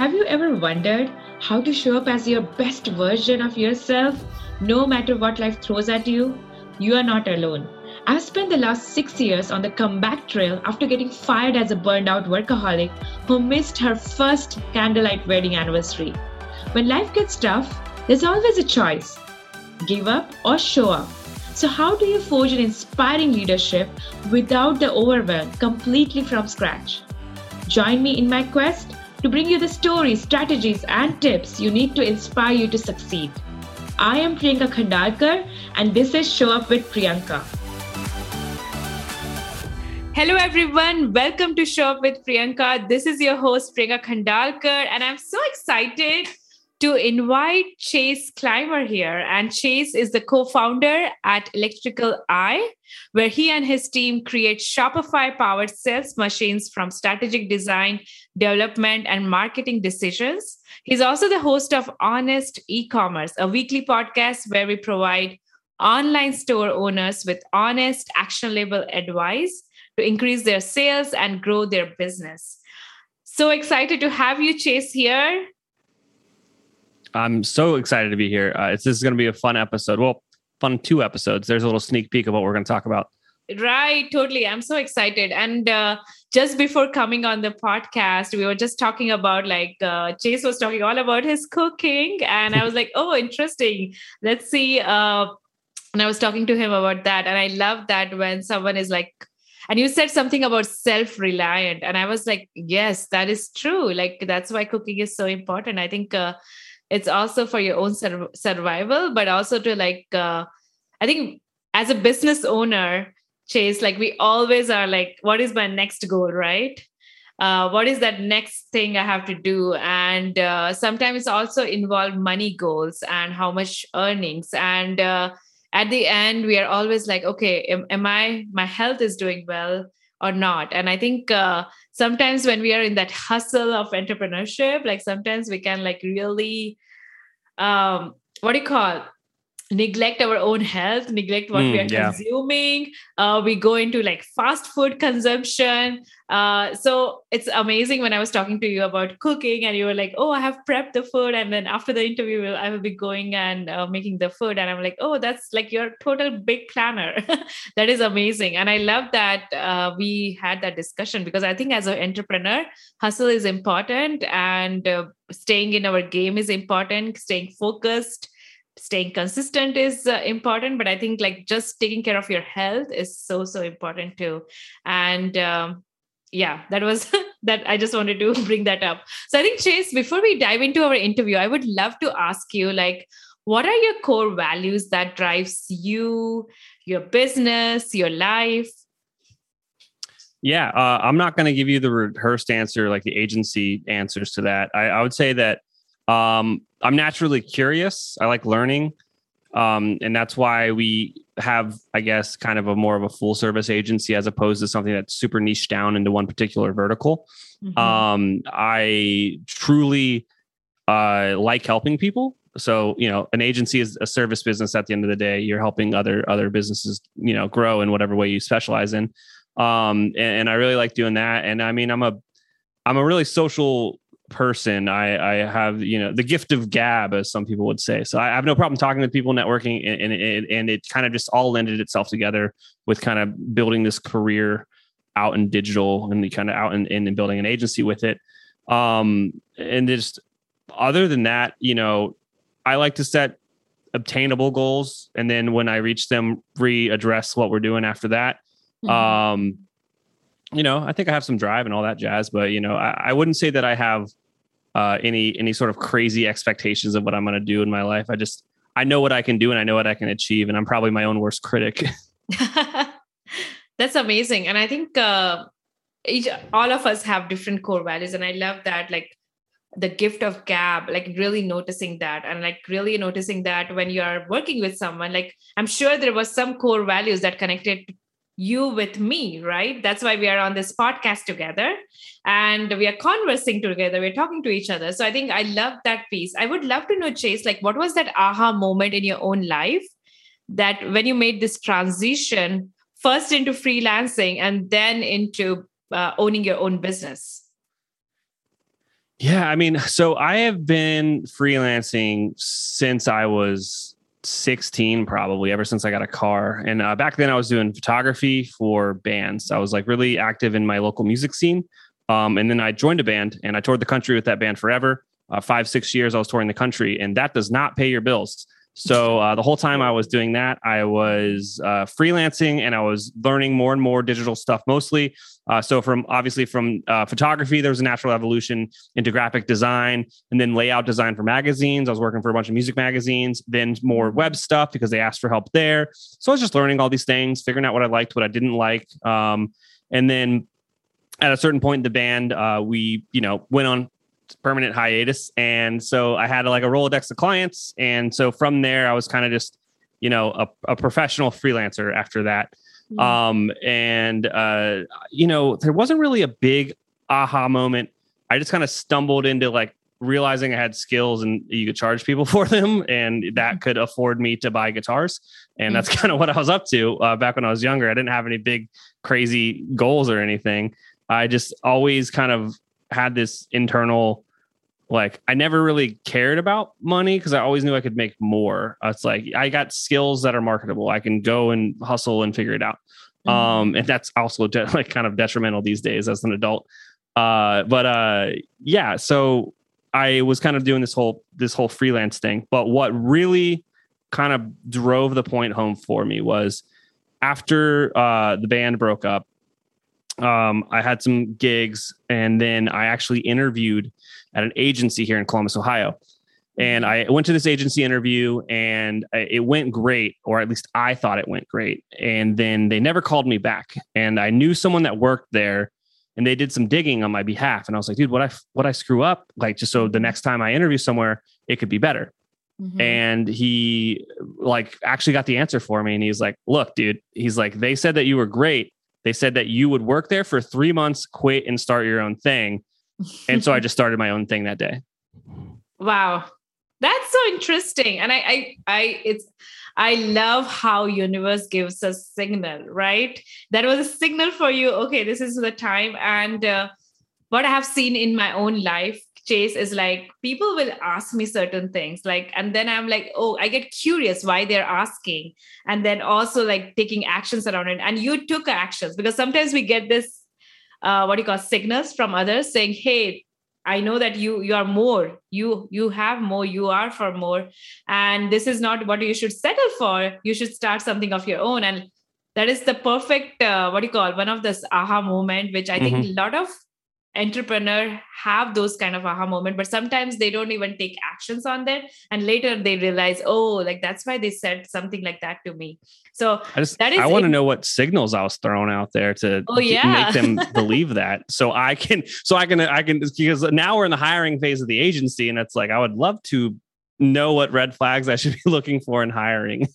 Have you ever wondered how to show up as your best version of yourself no matter what life throws at you? You are not alone. I've spent the last six years on the comeback trail after getting fired as a burned out workaholic who missed her first candlelight wedding anniversary. When life gets tough, there's always a choice give up or show up. So, how do you forge an inspiring leadership without the overwhelm completely from scratch? Join me in my quest to bring you the stories, strategies, and tips you need to inspire you to succeed. I am Priyanka Khandalkar, and this is Show Up with Priyanka. Hello, everyone. Welcome to Show Up with Priyanka. This is your host, Priyanka Khandalkar, and I'm so excited to invite Chase Clymer here. And Chase is the co founder at Electrical Eye, where he and his team create Shopify powered sales machines from strategic design, development, and marketing decisions. He's also the host of Honest E Commerce, a weekly podcast where we provide online store owners with honest, actionable advice to increase their sales and grow their business. So excited to have you, Chase, here. I'm so excited to be here. Uh, it's this is going to be a fun episode. Well, fun two episodes. There's a little sneak peek of what we're going to talk about. Right, totally. I'm so excited. And uh, just before coming on the podcast, we were just talking about like uh, Chase was talking all about his cooking, and I was like, oh, interesting. Let's see. Uh, and I was talking to him about that, and I love that when someone is like and you said something about self reliant and i was like yes that is true like that's why cooking is so important i think uh, it's also for your own sur- survival but also to like uh, i think as a business owner chase like we always are like what is my next goal right? Uh, what is that next thing i have to do? And uh, sometimes also involve money goals and how much earnings. And uh, at the end we are always like okay am, am i my health is doing well or not? And i think uh, sometimes when we are in that hustle of entrepreneurship like sometimes we can like really um what do you call neglect our own health neglect what mm, we are yeah. consuming. Uh, we go into like fast food consumption. Uh, so it's amazing when i was talking to you about cooking and you were like oh i have prepped the food and then after the interview i will be going and uh, making the food and i'm like oh that's like your total big planner. That is amazing and i love that uh, we had that discussion because i think as an entrepreneur hustle is important and uh, staying in our game is important staying focused staying consistent is uh, important but i think like just taking care of your health is so so important too. And um, yeah that was that i just wanted to bring that up. So i think chase before we dive into our interview i would love to ask you like what are your core values that drives you your business your life? Yeah uh, i'm not going to give you the rehearsed answer like the agency answers to that. I, I would say that um, I'm naturally curious. I like learning. Um, and that's why we have, I guess, kind of a more of a full service agency as opposed to something that's super niche down into one particular vertical. Mm-hmm. Um, I truly uh, like helping people. So, you know, an agency is a service business at the end of the day. You're helping other other businesses, you know, grow in whatever way you specialize in. Um, and, and I really like doing that. And I mean, I'm a I'm a really social person. I, I have, you know, the gift of gab, as some people would say. So I have no problem talking with people, networking, and, and, and it kind of just all lended itself together with kind of building this career out in digital and the kind of out in, in, in building an agency with it. Um, and just other than that, you know, I like to set obtainable goals. And then when I reach them, readdress what we're doing after that. Mm-hmm. Um, you know, I think I have some drive and all that jazz, but you know, I, I wouldn't say that I have uh, any any sort of crazy expectations of what I'm going to do in my life. I just I know what I can do and I know what I can achieve, and I'm probably my own worst critic. That's amazing, and I think uh, each all of us have different core values, and I love that. Like the gift of gab like really noticing that and like really noticing that when you are working with someone like i'm sure there was some core values that connected you with me, right? That's why we are on this podcast together and we are conversing together. We're talking to each other. So I think I love that piece. I would love to know, Chase, like what was that aha moment in your own life that when you made this transition first into freelancing and then into uh, owning your own business? Yeah, I mean, so I have been freelancing since I was 16 probably ever since i got a car. And uh, back then i was doing photography for bands. I was like really active in my local music scene. Um, and then i joined a band and i toured the country with that band forever. Uh, five six years i was touring the country and that does not pay your bills so uh, the whole time I was doing that, I was uh, freelancing and I was learning more and more digital stuff mostly. Uh, so from obviously from uh, photography, there was a natural evolution into graphic design and then layout design for magazines. I was working for a bunch of music magazines, then more web stuff because they asked for help there. So I was just learning all these things, figuring out what I liked, what I didn't like. Um, and then at a certain point in the band, uh, we, you know, went on permanent hiatus. And so I had like a Rolodex of clients. And so from there, I was kind of just, you know, a, a professional freelancer after that. Mm-hmm. Um, and, uh, you know, there wasn't really a big aha moment. I just kind of stumbled into like realizing I had skills and you could charge people for them, and that mm-hmm. could afford me to buy guitars. And that's mm-hmm. kind of what I was up to uh, back when I was younger. I didn't have any big, crazy goals or anything. I just always kind of had this internal like I never really cared about money because I always knew I could make more. It's like I got skills that are marketable. I can go and hustle and figure it out. Mm-hmm. Um, and that's also de- like kind of detrimental these days as an adult. Uh, but uh, yeah, so I was kind of doing this whole this whole freelance thing. But what really kind of drove the point home for me was after uh, the band broke up um, I had some gigs, and then I actually interviewed at an agency here in Columbus, Ohio. And I went to this agency interview, and it went great, or at least I thought it went great. And then they never called me back. And I knew someone that worked there, and they did some digging on my behalf. And I was like, dude, what I what I screw up? Like, just so the next time I interview somewhere, it could be better. Mm-hmm. And he like actually got the answer for me. And he's like, look, dude, he's like, they said that you were great they said that you would work there for three months, quit, and start your own thing. And so I just started my own thing that day. Wow. That's so interesting. And I I I it's I love how universe gives a signal, right? That was a signal for you. Okay, this is the time. And uh, what I have seen in my own life chase is like people will ask me certain things like and then i'm like oh i get curious why they're asking and then also like taking actions around it. And you took actions because sometimes we get this uh, what do you call signals from others saying hey i know that you you are more you you have more you are for more and this is not what you should settle for. You should start something of your own. And that is the perfect uh, what do you call one of this aha moment which i think mm-hmm. a lot of entrepreneur have those kind of aha moment but sometimes they don't even take actions on that and later they realize oh like that's why they said something like that to me. So I just that is I want to know what signals I was throwing out there to oh, yeah. make them believe that. So I can so I can I can because now we're in the hiring phase of the agency and it's like I would love to know what red flags I should be looking for in hiring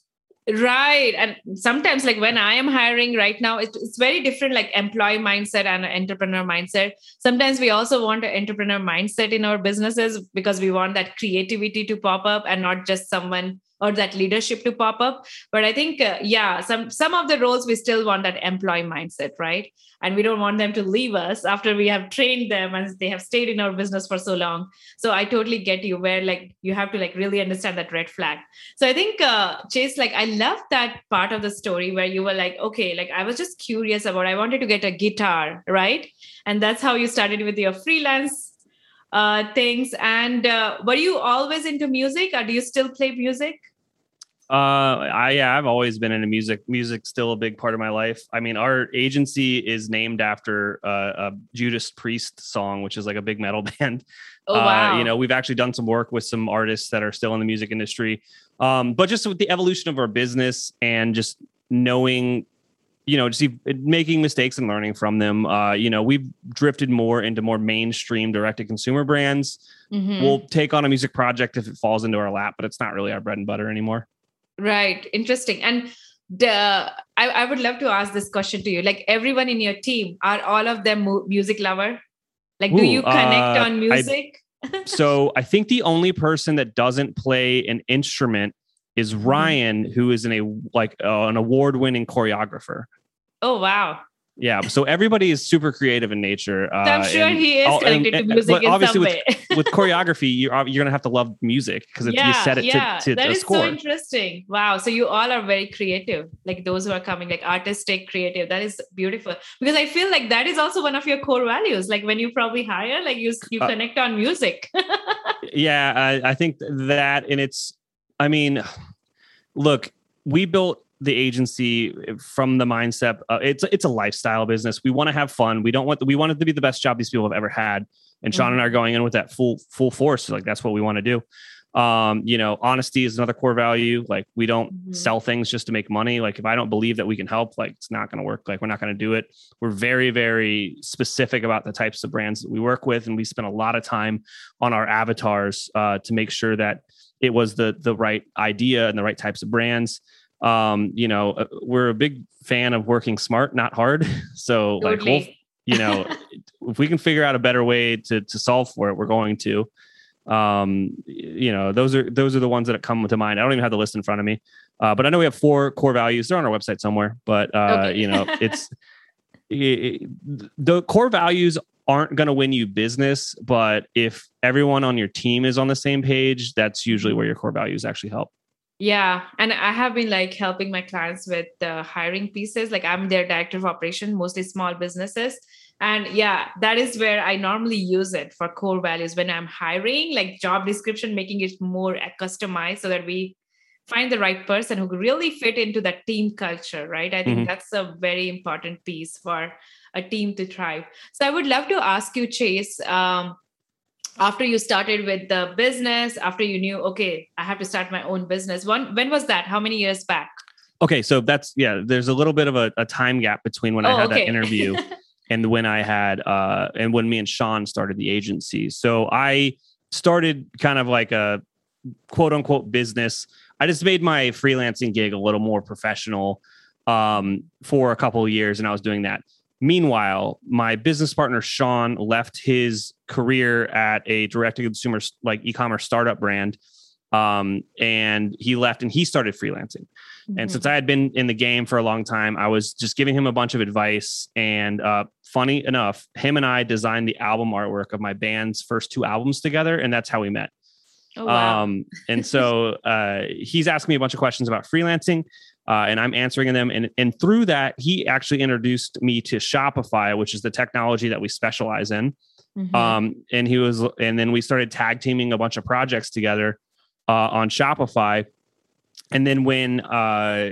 right. And sometimes like when i am hiring right now it's, it's very different like employee mindset and entrepreneur mindset. Sometimes we also want an entrepreneur mindset in our businesses because we want that creativity to pop up and not just someone or that leadership to pop up. But i think uh, yeah some some of the roles we still want that employee mindset right? And we don't want them to leave us after we have trained them and they have stayed in our business for so long. So i totally get you where like you have to like really understand that red flag. So i think uh, chase like i love that part of the story where you were like okay like i was just curious about i wanted to get a guitar right? And that's how you started with your freelance uh, things. And uh, were you always into music, or do you still play music? Uh, I yeah, I've always been into music. Music's still a big part of my life. I mean, our agency is named after uh, a Judas Priest song, which is like a big metal band. Oh wow! Uh, you know, we've actually done some work with some artists that are still in the music industry. Um, but just with the evolution of our business and just knowing you know, just making mistakes and learning from them. Uh, you know, we've drifted more into more mainstream direct to consumer brands. Mm-hmm. We'll take on a music project if it falls into our lap, but it's not really our bread and butter anymore. Right. Interesting. And the I, I would love to ask this question to you. Like everyone in your team, are all of them music lover? Like, Ooh, do you connect uh, on music? I, so I think the only person that doesn't play an instrument is mm-hmm. Ryan, who is in a like uh, an award winning choreographer. Oh wow! Yeah. So everybody is super creative in nature. So I'm uh, sure and he is all- connected and- to music but in obviously some with, way. with choreography, you're you're gonna have to love music because you set it yeah. to, to that is score. so interesting. Wow. So you all are very creative, like those who are coming, like artistic, creative. That is beautiful because I feel like that is also one of your core values. Like when you probably hire, like you you Uh, connect on music. yeah I, I think that and it's i mean look we built the agency from the mindset uh, it's it's a lifestyle business. We want to have fun. We don't want we want it to be the best job these people have ever had. And sean and i are going in with that full full force like that's what we want to do. Um you know honesty is another core value. Like we don't Mhm. sell things just to make money. Like if i don't believe that we can help like it's not going to work. Like we're not going to do it. We're very very specific about the types of brands that we work with and we spend a lot of time on our avatars uh, to make sure that it was the the right idea and the right types of brands um you know uh, we're a big fan of working smart not hard. So like we'll, you know if we can figure out a better way to to solve for it we're going to. Um you know those are those are the ones that come to mind. I don't even have the list in front of me uh, but i know we have four core values. They're on our website somewhere but uh Okay. you know it's it, it- the core values aren't going to win you business but if everyone on your team is on the same page that's usually where your core values actually help Yeah, and I have been like helping my clients with the hiring pieces. Like I'm their director of operation, mostly small businesses. And yeah, that is where I normally use it for core values when I'm hiring, like job description, making it more customized so that we find the right person who really fit into that team culture, right? I think Mhm. that's a very important piece for a team to thrive. So I would love to ask you, Chase. Um, after you started with the business after you knew okay i have to start my own business when when was that how many years back okay so that's yeah there's a little bit of a, a time gap between when i Oh, had okay. that interview and when I had uh and when me and Sean started the agency. So I started kind of like a quote unquote business. I just made my freelancing gig a little more professional um for a couple of years and I was doing that. Meanwhile, my business partner Sean left his career at a direct to consumer like e-commerce startup brand um and he left and he started freelancing. Mm-hmm. And since I had been in the game for a long time, I was just giving him a bunch of advice. And uh, funny enough, him and I designed the album artwork of my band's first two albums together, and that's how we met. oh, wow. Um, and so uh, he's asking me a bunch of questions about freelancing, uh, and I'm answering them. And and through that, he actually introduced me to Shopify, which is the technology that we specialize in. Mhm. Um, and he was, and then we started tag teaming a bunch of projects together uh, on Shopify. And then when uh,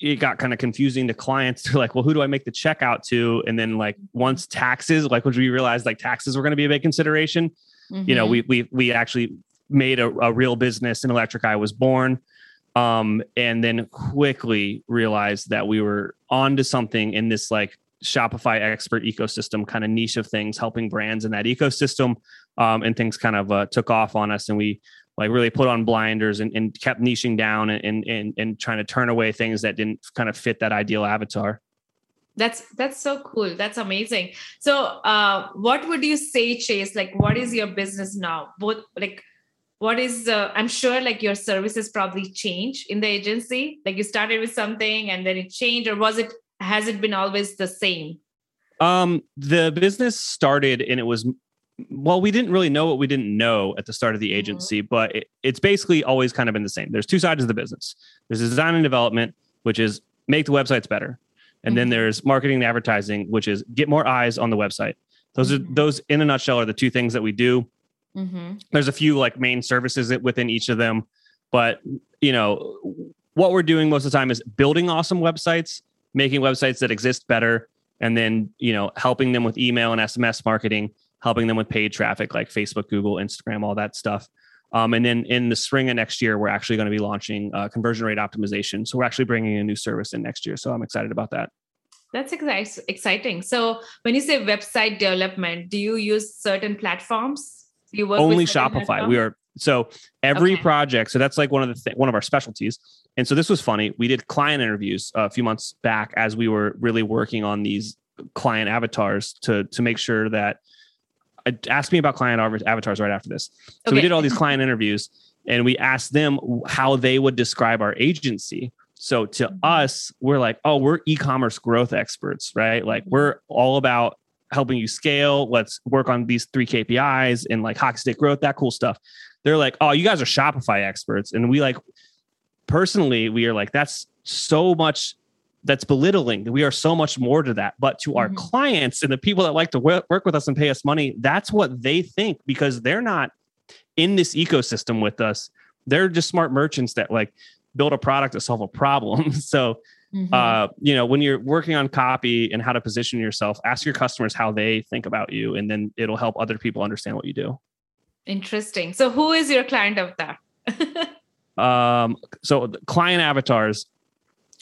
it got kind of confusing to clients, they're like, "Well, who do I make the checkout to?" And then like once taxes, like when we realized like taxes were going to be a big consideration, you know, Mhm. we we we actually made a, a real business, and Electric Eye was born. Um, and then quickly realized that we were onto something in this like Shopify expert ecosystem kind of niche of things, helping brands in that ecosystem. Um, and things kind of uh, took off on us, and we like really put on blinders and, and kept niching down and, and and trying to turn away things that didn't kind of fit that ideal avatar. that's that's so cool that's amazing so uh what would you say chase like what is your business now both like what is uh, i'm sure like your services probably change in the agency like you started with something and then it changed or was it has it been always the same Um, the business started and it was well, we didn't really know what we didn't know at the start of the Mhm. agency, but it, it's basically always kind of been the same. There's two sides of the business. There's design and development, which is make the websites better. And then Mhm. there's marketing and advertising, which is get more eyes on the website. Those are Mhm. those in a nutshell are the two things that we do. Mm-hmm. There's a few like main services within each of them, but you know what we're doing most of the time is building awesome websites, making websites that exist better, and then you know helping them with email and SMS marketing, helping them with paid traffic like Facebook, Google, Instagram, all that stuff. Um, and then in the spring of next year, we're actually going to be launching uh, conversion rate optimization. So we're actually bringing a new service in next year. So I'm excited about that. that's exci- exciting so when you say website development do you use certain platforms do you work only Shopify. We are so every Okay. project. So that's like one of the th- one of our specialties. And so this was funny. We did client interviews a few months back as we were really working on these client avatars to to make sure that. uh, Ask me about client avatars right after this. So we did all these client interviews, and we asked them how they would describe our agency. So to mm-hmm. us, we're like, oh, we're e-commerce growth experts, right? Like we're all about helping you scale. Let's work on these three KPIs and like hockey stick growth, that cool stuff. They're like, oh, you guys are Shopify experts. And we like personally, we are like, that's so much that's belittling. We are so much more to that. But to mm-hmm. our clients and the people that like to work with us and pay us money, that's what they think because they're not in this ecosystem with us. They're just smart merchants that like build a product to solve a problem. so, mm-hmm. uh, you know, when you're working on copy and how to position yourself, ask your customers how they think about you, and then it'll help other people understand what you do. Interesting. So, who is your client of that? um, so, client avatars.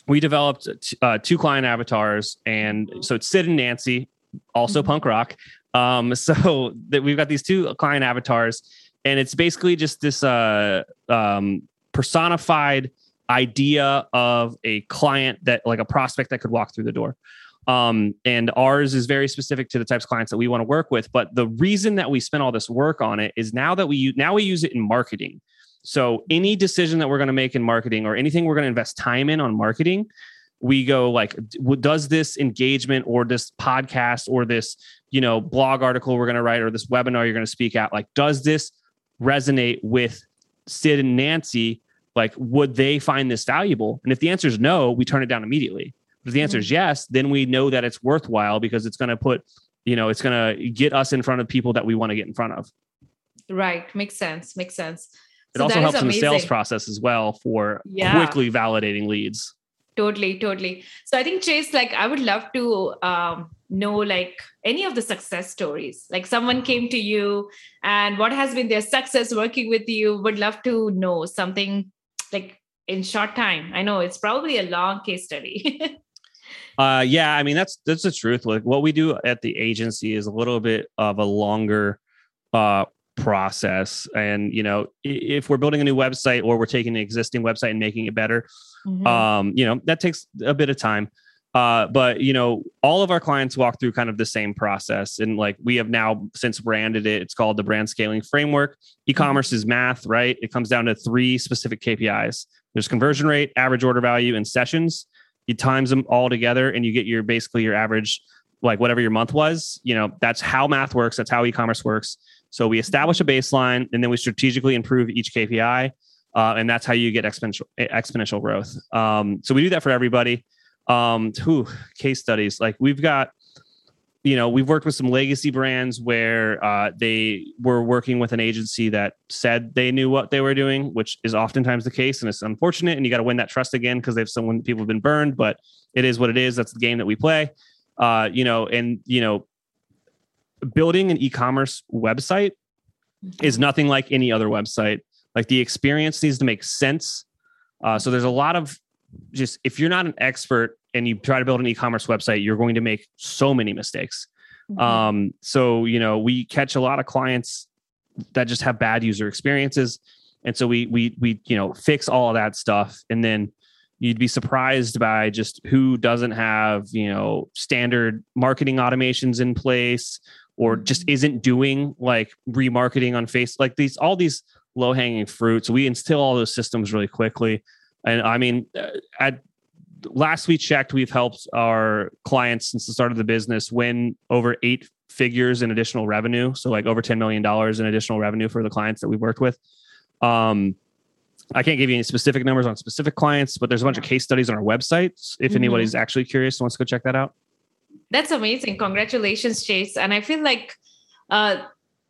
We developed uh, two client avatars, and so it's Sid and Nancy, also mm-hmm. punk rock. Um, so that we've got these two client avatars, and it's basically just this uh, um, personified idea of a client that like a prospect that could walk through the door. Um, and ours is very specific to the types of clients that we want to work with. But the reason that we spent all this work on it is now that we now we use it in marketing. So any decision that we're going to make in marketing or anything we're going to invest time in on marketing, we go like, does this engagement or this podcast or this you know blog article we're going to write or this webinar you're going to speak at, like, does this resonate with Sid and Nancy like would they find this valuable? And if the answer is no we turn it down immediately. But if the answer mm-hmm. is yes then we know that it's worthwhile because it's going to put you know it's going to get us in front of people that we want to get in front of. Right. Makes sense. Makes sense. It so also helps in the sales process as well for yeah. quickly validating leads. Totally totally. So i think chase like i would love to um, know like any of the success stories. Like someone came to you and what has been their success working with you? Would love to know something like in short time. I know it's probably a long case study. Uh yeah i mean that's that's the truth. Like what we do at the agency is a little bit of a longer uh process. And you know if we're building a new website or we're taking an existing website and making it better mm-hmm. um you know that takes a bit of time uh, but you know, all of our clients walk through kind of the same process, and like we have now since branded it, it's called the brand scaling framework. E-commerce is math, right? It comes down to three specific KPIs. There's conversion rate, average order value, and sessions. You times them all together, and you get your basically your average, like whatever your month was. You know, that's how math works. That's how e-commerce works. So we establish a baseline, and then we strategically improve each KPI, uh, and that's how you get exponential exponential growth. Um, so we do that for everybody um who case studies like we've got you know we've worked with some legacy brands where uh, they were working with an agency that said they knew what they were doing which is oftentimes the case and it's unfortunate and you got to win that trust again because they've someone people have been burned but it is what it is that's the game that we play. Uh, you know and you know building an e-commerce website is mm-hmm. nothing like any other website. Like the experience needs to make sense. Uh, so there's a lot of just if you're not an expert and you try to build an e-commerce website, you're going to make so many mistakes. Mm-hmm. Um, so you know, we catch a lot of clients that just have bad user experiences, and so we we we you know fix all of that stuff, and then you'd be surprised by just who doesn't have you know standard marketing automations in place or just mm-hmm. isn't doing like remarketing on face like these all these low hanging fruits we instill all those systems really quickly and I mean, uh, at last we checked, we've helped our clients since the start of the business win over eight figures in additional revenue. So like over $10 million in additional revenue for the clients that we've worked with. Um, I can't give you any specific numbers on specific clients, but there's a bunch of case studies on our website. If mm-hmm. anybody's actually curious, and wants to go check that out. That's amazing. Congratulations, Chase. And I feel like uh,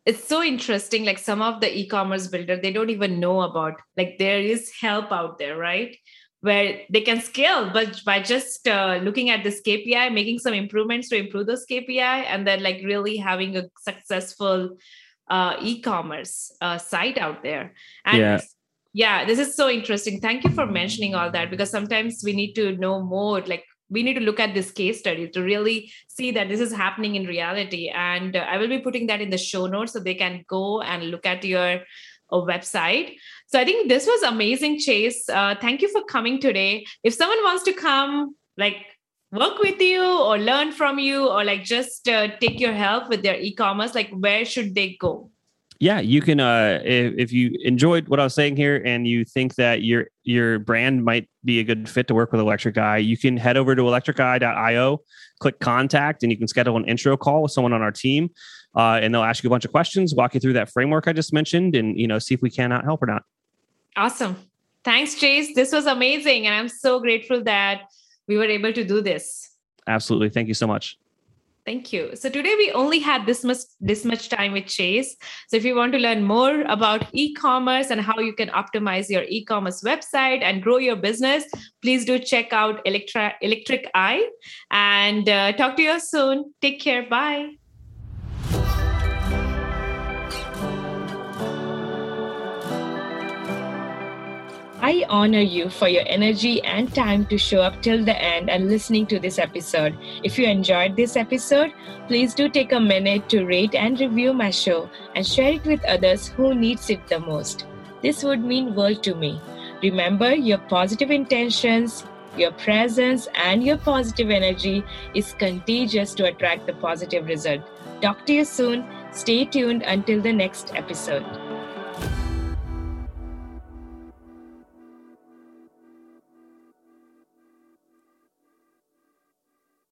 it's so interesting like some of the e-commerce builder they don't even know about like there is help out there right? Where they can scale but by just uh, looking at this kpi making some improvements to improve those kpi and then like really having a successful uh, e-commerce uh, site out there. And yeah. yeah this is so interesting. Thank you for mentioning all that because sometimes we need to know more like we need to look at this case study to really see that this is happening in reality. And uh, i will be putting that in the show notes so they can go and look at your uh, website. So i think this was amazing chase. Uh, thank you for coming today. If someone wants to come like work with you or learn from you or like just uh, take your help with their e-commerce like where should they go yeah, you can. Uh, if, if you enjoyed what I was saying here, and you think that your your brand might be a good fit to work with Electric Eye, you can head over to electriceye.io, click contact, and you can schedule an intro call with someone on our team, uh, and they'll ask you a bunch of questions, walk you through that framework I just mentioned, and you know see if we cannot help or not. Awesome. Thanks, Chase. This was amazing, and I'm so grateful that we were able to do this. Absolutely. Thank you so much. Thank you. So today we only had this much this much time with Chase. So if you want to learn more about e-commerce and how you can optimize your e-commerce website and grow your business, please do check out Electra, Electric Eye and uh, talk to you soon. Take care. Bye. I honor you for your energy and time to show up till the end and listening to this episode. If you enjoyed this episode, please do take a minute to rate and review my show and share it with others who needs it the most. This would mean world to me. Remember your positive intentions, your presence and your positive energy is contagious to attract the positive result. Talk to you soon. Stay tuned until the next episode.